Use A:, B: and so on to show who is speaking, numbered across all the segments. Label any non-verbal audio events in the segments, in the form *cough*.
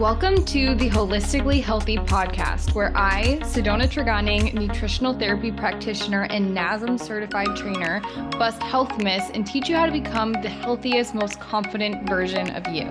A: Welcome to the Holistically Healthy podcast, where I, Sydona Treganing, nutritional therapy practitioner and NASM certified trainer, bust health myths and teach you how to become the healthiest, most confident version of you.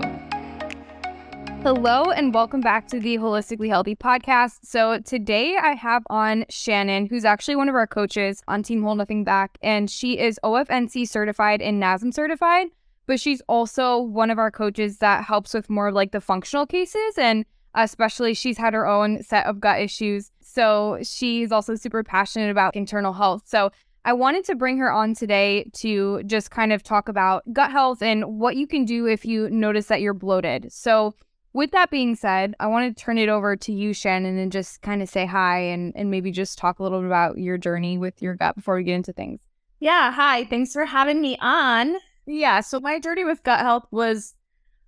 A: Hello, and welcome back to the Holistically Healthy podcast. So, today I have on Shannon, who's actually one of our coaches on Team Hold Nothing Back, and she is OFNC certified and NASM certified but she's also one of our coaches that helps with more of like the functional cases and especially she's had her own set of gut issues. So she's also super passionate about internal health. So I wanted to bring her on today to just kind of talk about gut health and what you can do if you notice that you're bloated. So with that being said, I want to turn it over to you, Shannon, and just kind of say hi and, and maybe just talk a little bit about your journey with your gut before we get into things.
B: Yeah, hi. Thanks for having me on. Yeah, so my journey with gut health was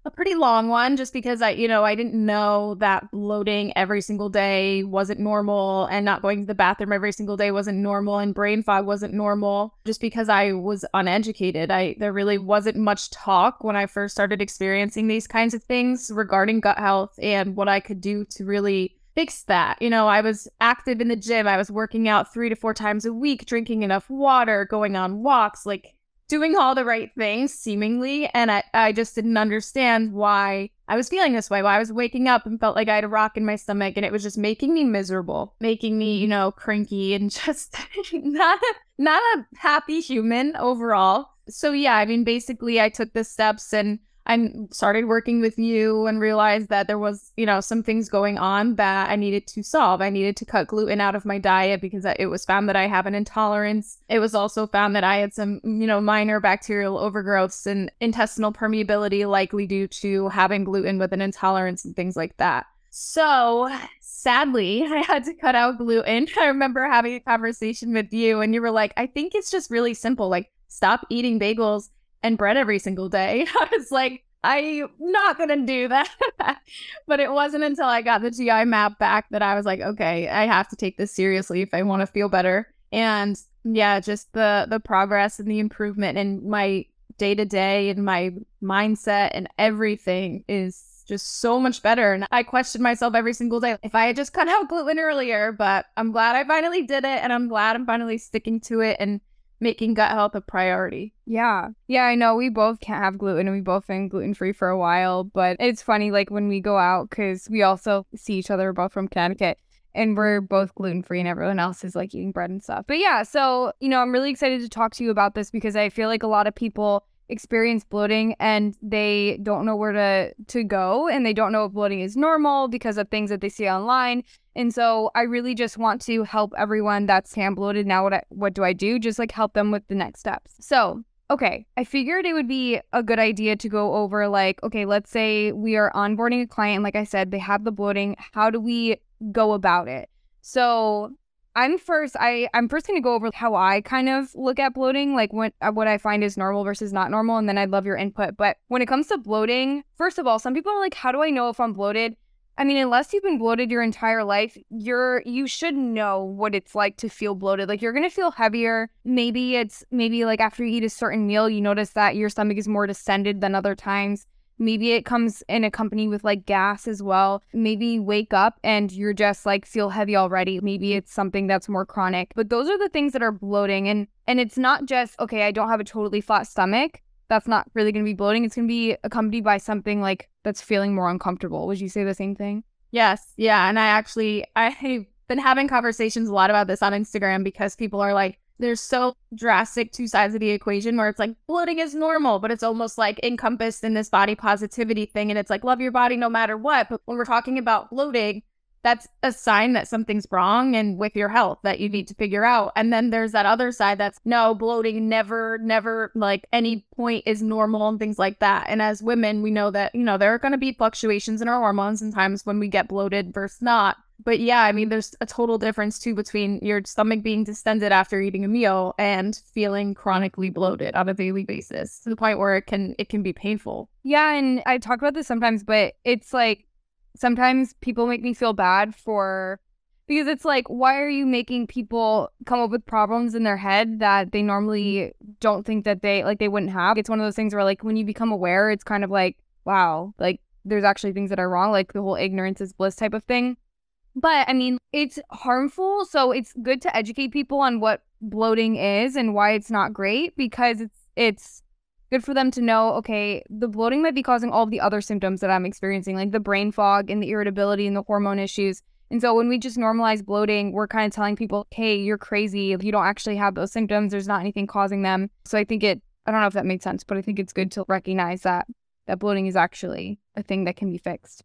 B: a pretty long one just because I, you know, I didn't know that bloating every single day wasn't normal and not going to the bathroom every single day wasn't normal and brain fog wasn't normal just because I was uneducated. I there really wasn't much talk when I first started experiencing these kinds of things regarding gut health and what I could do to really fix that. You know, I was active in the gym. I was working out 3 to 4 times a week, drinking enough water, going on walks, like doing all the right things seemingly and I, I just didn't understand why i was feeling this way why i was waking up and felt like i had a rock in my stomach and it was just making me miserable making me you mm-hmm. know cranky and *laughs* just not not a happy human overall. So yeah i mean basically i took the steps and I started working with you and realized that there was, you know, some things going on that I needed to solve. I needed to cut gluten out of my diet because it was found that I have an intolerance. It was also found that I had some, mm, you know, minor bacterial overgrowths and intestinal permeability likely due to having gluten with an intolerance and things like that. So, sadly, *laughs* I had to cut out gluten. I remember having a conversation with you and you were like, "I think it's just really simple. Like stop eating bagels and bread every single day. *laughs* I was like, I'm not going to do that. *laughs* but it wasn't until I got the GI map back that I was like, okay, I have to take this seriously if I want to feel better. And yeah, just the the progress and the improvement in my day to day and my mindset and everything is just so much better. And I question myself every single day if I had just cut out gluten earlier, but I'm glad I finally did it and I'm glad I'm finally sticking to it and making gut health a priority.
A: Yeah. Yeah, I know we both can't have gluten and we both been gluten free for a while, but it's funny like when we go out cuz we also see each other both from Connecticut and we're both gluten free and everyone else is like eating bread and stuff. But yeah, so, you know, I'm really excited to talk to you about this because I feel like a lot of people experience bloating and they don't know where to to go and they don't know if bloating is normal because of things that they see online and so I really just want to help everyone that's hand bloated. Now, what I, what do I do? Just like help them with the next steps. So, okay, I figured it would be a good idea to go over like, okay, let's say we are onboarding a client. Like I said, they have the bloating. How do we go about it? So I'm first. I I'm first going to go over how I kind of look at bloating, like what uh, what I find is normal versus not normal, and then I'd love your input. But when it comes to bloating, first of all, some people are like, "How do I know if I'm bloated?" I mean, unless you've been bloated your entire life, you're you should know what it's like to feel bloated. Like you're gonna feel heavier. Maybe it's maybe like after you eat a certain meal, you notice that your stomach is more distended than other times. Maybe it comes in a company with like gas as well. Maybe wake up and you're just like feel heavy already. Maybe it's something that's more chronic. But those are the things that are bloating and and it's not just okay, I don't have a totally flat stomach that's not really going to be bloating. It's going to be accompanied by something like that's feeling more uncomfortable. Would you say the same thing?
B: Yes. Yeah. And I actually, I've *laughs* been having conversations a lot about this on Instagram because people are like, there's so drastic two sides of the equation where it's like bloating is normal, but it's almost like encompassed in this body positivity thing. And it's like, love your body no matter what. But when we're talking about bloating, that's a sign that something's wrong and with your health that you need to figure out. And then there's that other side that's no, bloating never, never, like any point is normal and things like that. And as women, we know that, you know, there are going to be fluctuations in our hormones and times when we get bloated versus not. But yeah, I mean, there's a total difference too between your stomach being distended after eating a meal and feeling chronically bloated on a daily basis to the point where it can it can be painful.
A: Yeah, and I talk about this sometimes, but it's like sometimes people make me feel bad for because it's like why are you making people come up with problems in their head that they normally mm-hmm. don't think that they like they wouldn't have it's one of those things where like when you become aware it's kind of like wow like there's actually things that are wrong, like the whole ignorance is bliss type of thing. But I mean, it's harmful. So it's good to educate people on what bloating is and why it's not great because it's it's good for them to know okay the bloating might be causing all the other symptoms that i'm experiencing like the brain fog and the irritability and the hormone issues. And so when we just normalize bloating we're kind of telling people hey you're crazy. You don't actually have those symptoms. There's not anything causing them. So i think it i don't know if that made sense but i think it's good to recognize that that bloating is actually a thing that can be fixed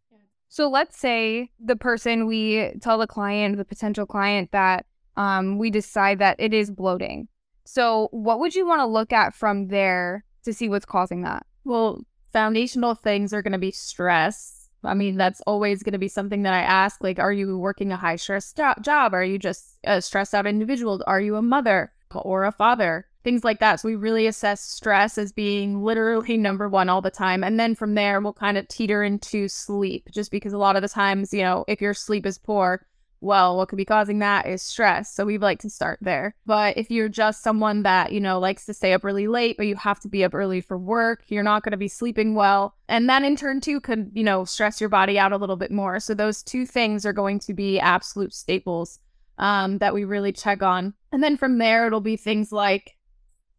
A: so let's say the person we tell the client the potential client that um, we decide that it is bloating so what would you want to look at from there to see what's causing that?
B: Well, foundational things are going to be stress. I mean, that's always going to be something that I ask. Like, are you working a high stress job? Are you just a stressed out individual? Are you a mother or a father? Things like that. So we really assess stress as being literally number one all the time. And then from there, we'll kind of teeter into sleep, just because a lot of the times, you know, if your sleep is poor, well, what could be causing that is stress. So we like to start there. But if you're just someone that, you know, likes to stay up really late, but you have to be up early for work, you're not going to be sleeping well. And that in turn, too, could, you know, stress your body out a little bit more. So those two things are going to be absolute staples um, that we really check on. And then from there, it'll be things like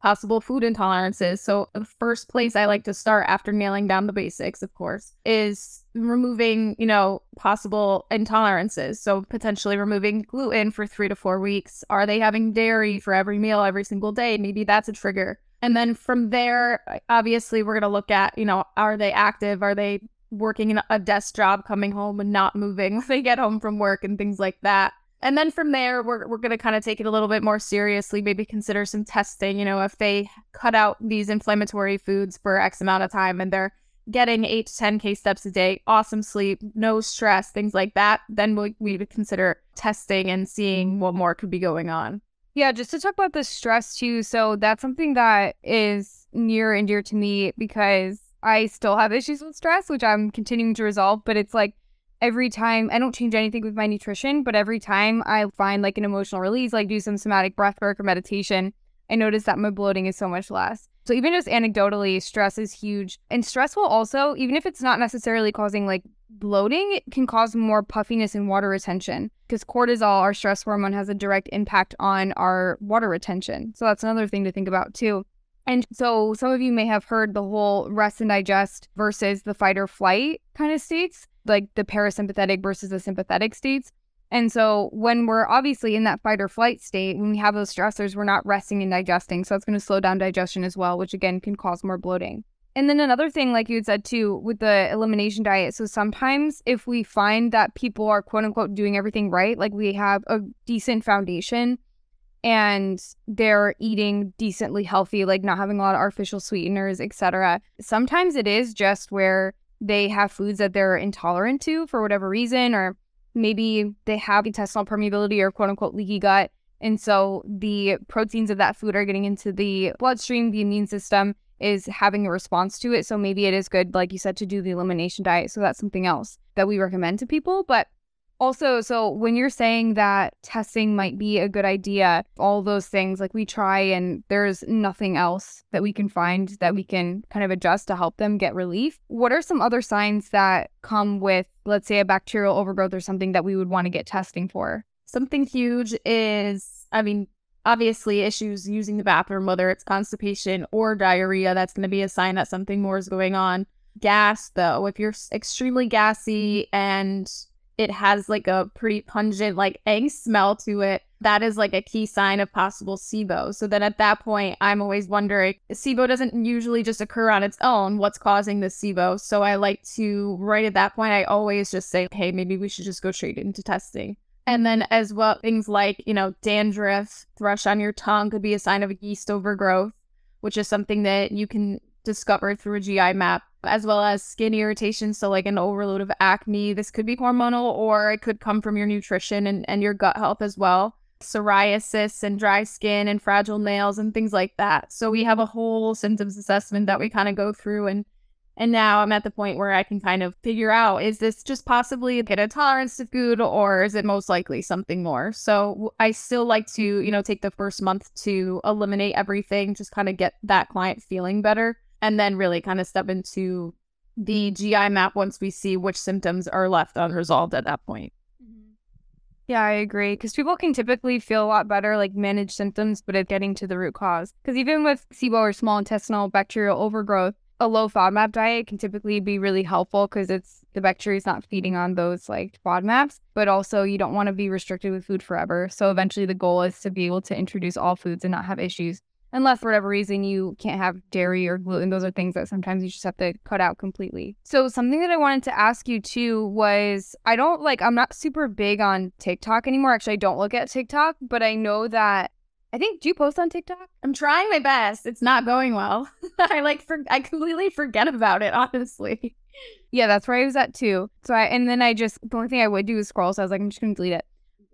B: possible food intolerances. So, the first place I like to start after nailing down the basics, of course, is removing, you know, possible intolerances. So, potentially removing gluten for three to four weeks. Are they having dairy for every meal every single day? Maybe that's a trigger. And then from there, obviously, we're going to look at, you know, are they active? Are they working in a desk job, coming home and not moving *laughs* when they get home from work and things like that? And then from there, we're, we're going to kind of take it a little bit more seriously, maybe consider some testing. You know, if they cut out these inflammatory foods for X amount of time and they're getting eight to 10 K steps a day, awesome sleep, no stress, things like that, then we, we would consider testing and seeing what more could be going on.
A: Yeah, just to talk about the stress too. So that's something that is near and dear to me because I still have issues with stress, which I'm continuing to resolve, but it's like, every time I don't change anything with my nutrition, but every time I find like an emotional release, like do some somatic breath work or meditation, I notice that my bloating is so much less. So even just anecdotally, stress is huge. And stress will also, even if it's not necessarily causing like bloating, it can cause more puffiness and water retention because cortisol, our stress hormone, has a direct impact on our water retention. So that's another thing to think about too. And so some of you may have heard the whole rest and digest versus the fight or flight kind of states like the parasympathetic versus the sympathetic states. And so when we're obviously in that fight or flight state, when we have those stressors, we're not resting and digesting. So that's going to slow down digestion as well, which again can cause more bloating. And then another thing, like you had said too, with the elimination diet. So sometimes if we find that people are quote unquote doing everything right, like we have a decent foundation and they're eating decently healthy, like not having a lot of artificial sweeteners, etc. Sometimes it is just where they have foods that they're intolerant to for whatever reason, or maybe they have intestinal permeability or quote unquote leaky gut. And so the proteins of that food are getting into the bloodstream, the immune system is having a response to it. So maybe it is good, like you said, to do the elimination diet. So that's something else that we recommend to people. But also, so when you're saying that testing might be a good idea, all those things, like we try and there's nothing else that we can find that we can kind of adjust to help them get relief. What are some other signs that come with, let's say, a bacterial overgrowth or something that we would want to get testing for?
B: Something huge is, I mean, obviously issues using the bathroom, whether it's constipation or diarrhea, that's going to be a sign that something more is going on. Gas, though, if you're extremely gassy and it has like a pretty pungent like egg smell to it that is like a key sign of possible SIBO. So then at that point, I'm always wondering SIBO doesn't usually just occur on its own. What's causing the SIBO? So I like to, right at that point, I always just say, hey, maybe we should just go straight into testing. And then as well, things like, you know, dandruff, thrush on your tongue could be a sign of a yeast overgrowth, which is something that you can discover through a GI map as well as skin irritation. So, like an overload of acne. This could be hormonal or it could come from your nutrition and, and your gut health as well. Psoriasis and dry skin and fragile nails and things like that. So, we have a whole symptoms assessment that we kind of go through. And and now I'm at the point where I can kind of figure out is this just possibly get a tolerance to food or is it most likely something more? So I still like to, you know, take the first month to eliminate everything, just kind of get that client feeling better and then really kind of step into the GI map once we see which symptoms are left unresolved at that point.
A: Mm-hmm. Yeah, I agree. Because people can typically feel a lot better, like manage symptoms, but it's getting to the root cause. Because even with SIBO or small intestinal bacterial overgrowth, a low FODMAP diet can typically be really helpful because it's the bacteria is not feeding on those like FODMAPs, but also you don't want to be restricted with food forever. So eventually the goal is to be able to introduce all foods and not have issues. Unless for whatever reason you can't have dairy or gluten, those are things that sometimes you just have to cut out completely. So, something that I wanted to ask you too was I don't like, I'm not super big on TikTok anymore. Actually, I don't look at TikTok, but I know that I think do you post on TikTok?
B: I'm trying my best. It's not going well. *laughs* I like for I completely forget about it, *laughs* honestly.
A: Yeah, that's where I was at too. So I and then I just the only thing I would do is scroll. So I was like, I'm just gonna delete it.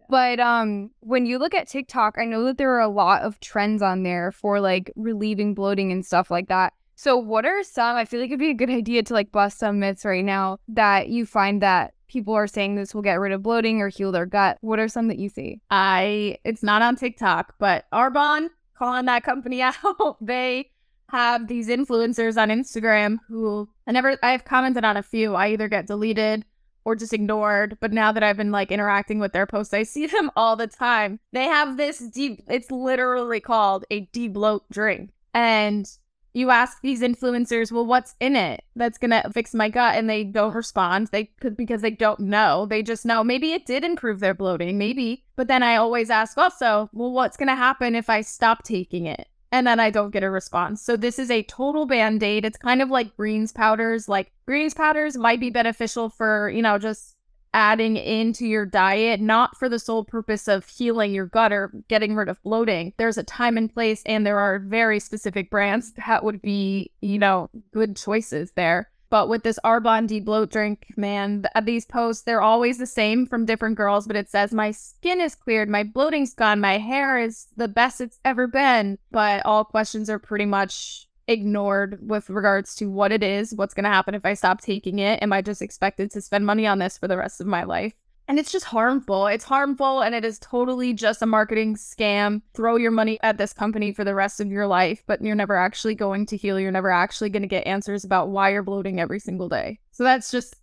A: But um, when you look at TikTok, I know that there are a lot of trends on there for like relieving bloating and stuff like that. So what are some? I feel like it'd be a good idea to like bust some myths right now that you find that people are saying this will get rid of bloating or heal their gut. What are some that you see?
B: I it's not on TikTok, but Arbonne calling that company *laughs* out. they have these influencers on Instagram who I never I've commented on a few. I either get deleted or just ignored. But now that I've been like interacting with their posts, I see *laughs* them all the time. They have this deep it's literally called a debloat drink. And you ask these influencers, well, what's in it that's going to fix my gut? And they don't respond. They because they don't know. They just know maybe it did improve their bloating, maybe. But then I always ask also, well, what's going to happen if I stop taking it? And then I don't get a response. So this is a total band aid. It's kind of like greens powders. Like greens powders might be beneficial for, you know, just adding into your diet, not for the sole purpose of healing your gut or getting rid of bloating. There's a time and place, and there are very specific brands that would be, you know, good choices there. But with this Arbonne Debloat drink, man, uh, these posts, they're always the same from different girls, but it says, My skin is cleared, my bloating's gone, my hair is the best it's ever been. But all questions are pretty much ignored with regards to what it is, what's going to happen if I stop taking it. Am I just expected to spend money on this for the rest of my life? And it's just harmful. It's harmful and it is totally just a marketing scam. Throw your money at this company for the rest of your life, but you're never actually going to heal. You're never actually going to get answers about why you're bloating every single day. So that's just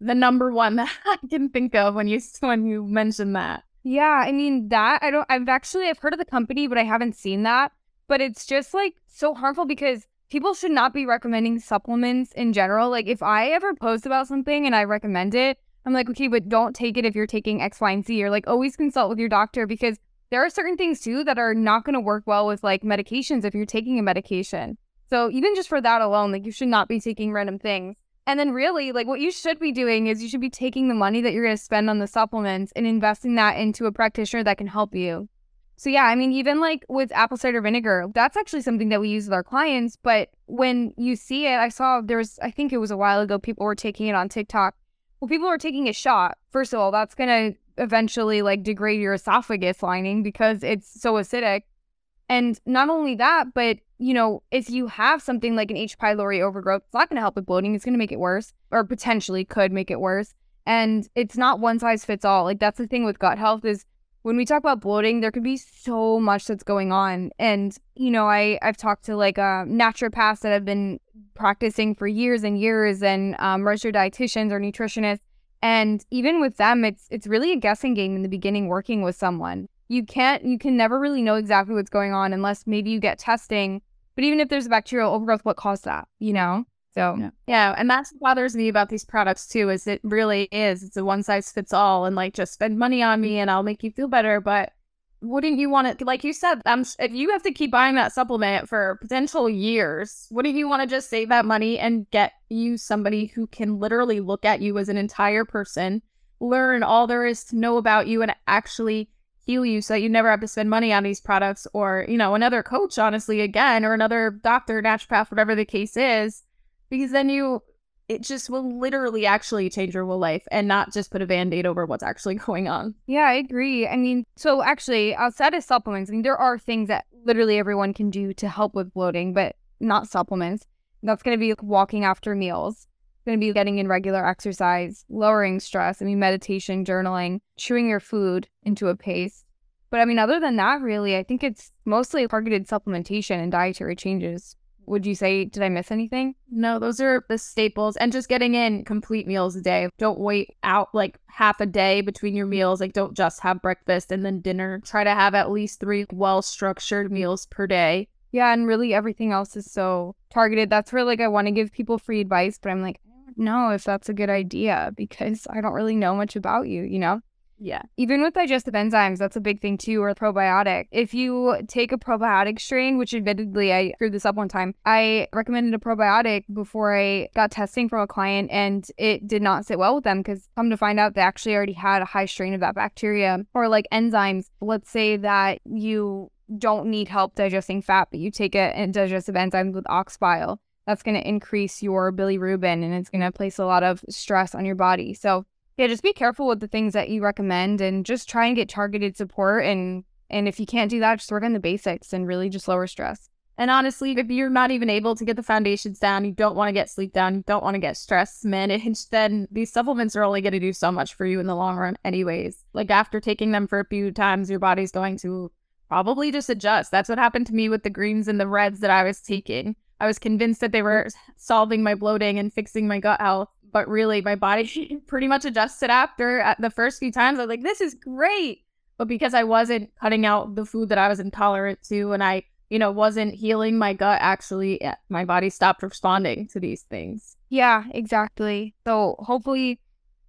B: the number one *laughs* that I can think of when you *laughs* when you mention that.
A: Yeah, I mean that I don't I've actually I've heard of the company, but I haven't seen that but it's just like so harmful because people should not be recommending supplements in general. Like if I ever post about something and I recommend it, I'm like, okay, but don't take it if you're taking X, Y, and Z, or like always consult with your doctor because there are certain things too that are not going to work well with like medications if you're taking a medication. So even just for that alone, like you should not be taking random things. And then really, like what you should be doing is you should be taking the money that you're going to spend on the supplements and investing that into a practitioner that can help you. So yeah, I mean, even like with apple cider vinegar, that's actually something that we use with our clients. But when you see it, I saw there was, I think it was a while ago, people were taking it on TikTok. Well, people are taking a shot. First of all, that's gonna eventually like degrade your esophagus lining because it's so acidic. And not only that, but you know, if you have something like an H. pylori overgrowth, it's not going to help with bloating. It's going to make it worse, or potentially could make it worse. And it's not one size fits all. Like that's the thing with gut health is when we talk about bloating, there could be so much that's going on. And, you know, I, I've talked to like uh, naturopaths that have been practicing for years and years and um, registered dietitians or nutritionists. And even with them, it's it's really a guessing game in the beginning working with someone. You can't you can never really know exactly what's going on unless maybe you get testing. But even if there's a bacterial overgrowth, what caused that? You know? So
B: yeah. yeah, and that's what bothers me about these products too. Is it really is it's a one size fits all, and like just spend money on me and I'll make you feel better. But wouldn't you want it? Like you said, um, if you have to keep buying that supplement for potential years, wouldn't you want to just save that money and get you somebody who can literally look at you as an entire person, learn all there is to know about you, and actually heal you so that you never have to spend money on these products or you know another coach honestly again or another doctor naturopath whatever the case is because then you it just will literally actually change your whole life and not just put a band-aid over what's actually *laughs* going on.
A: Yeah, I agree. I mean, so actually outside of supplements, I mean there are things that literally everyone can do to help with bloating, but not supplements. That's gonna be walking after meals. Gonna be getting in regular exercise, lowering stress. I mean meditation, journaling, chewing your food into a paste. But I mean, other than that, really, I think it's mostly targeted supplementation and dietary changes. Would you say, did I miss anything?
B: No, those are the staples. And just getting in complete meals a day. Don't wait out like half a day between your meals. Like, don't just have breakfast and then dinner. Try to have at least three well structured meals per day.
A: Yeah, and really everything else is so targeted. That's where like I want to give people free advice, but I'm like, I don't know if that's a good idea because I don't really know much about you, you know?
B: Yeah.
A: Even with digestive enzymes, that's a big thing too, or probiotic. If you take a probiotic strain, which admittedly I screwed this up one time, I recommended a probiotic before I got testing from a client and it did not sit well with them because come to find out they actually already had a high strain of that bacteria. Or like enzymes, let's say that you don't need help digesting fat, but you take and digestive enzymes with ox bile. That's going to increase your bilirubin and it's going to place a lot of stress on your body. So yeah, just be careful with the things that you recommend and just try and get targeted support and and if you can't do that, just work on the basics and really just lower stress.
B: And honestly, if you're not even able to get the foundations down, you don't want to get sleep down, you don't want to get stress managed, *laughs* then these supplements are only going to do so much for you in the long run, anyways. Like after taking them for a few times, your body's going to probably just adjust. That's what happened to me with the greens and the reds that I was taking. I was convinced that they were solving my bloating and fixing my gut health but really my body *laughs* pretty much adjusted after at the first few times. I was like, this is great. But because I wasn't cutting out the food that I was intolerant to and I, you know, wasn't healing my gut, actually, eh, my body stopped responding to these things.
A: Yeah, exactly. So hopefully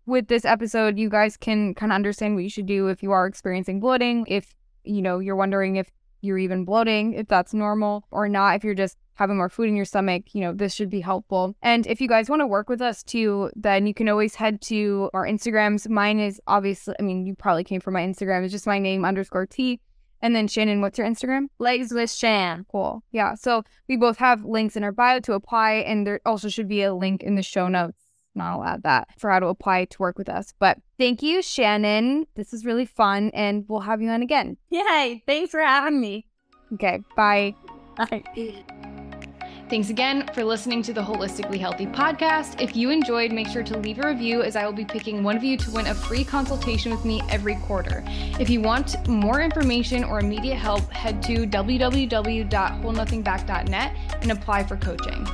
A: with this episode, you guys can kind of understand what you should do if you are experiencing bloating, if, you know, you're wondering if you're even bloating, if that's normal or not, if you're just having more food in your stomach, you know, this should be helpful. And if you guys want to work with us too, then you can always head to our Instagrams. Mine is obviously, I mean, you probably came from my Instagram. It's just my name underscore T. And then Shannon, what's your Instagram?
B: Legs with Shan.
A: Cool. Yeah. So we both have links in our bio to apply, and there also should be a link in the show notes. Not I'll add that for how to apply to work with us. But thank you, Shannon. This is really fun, and we'll have you on again.
B: Yay! Thanks for having me.
A: Okay. Bye.
B: Bye.
A: Thanks again for listening to the Holistically Healthy podcast. If you enjoyed, make sure to leave a review as I will be picking one of you to win a free consultation with me every quarter. If you want more information or immediate help, head to www.holdnothingback.net and apply for coaching.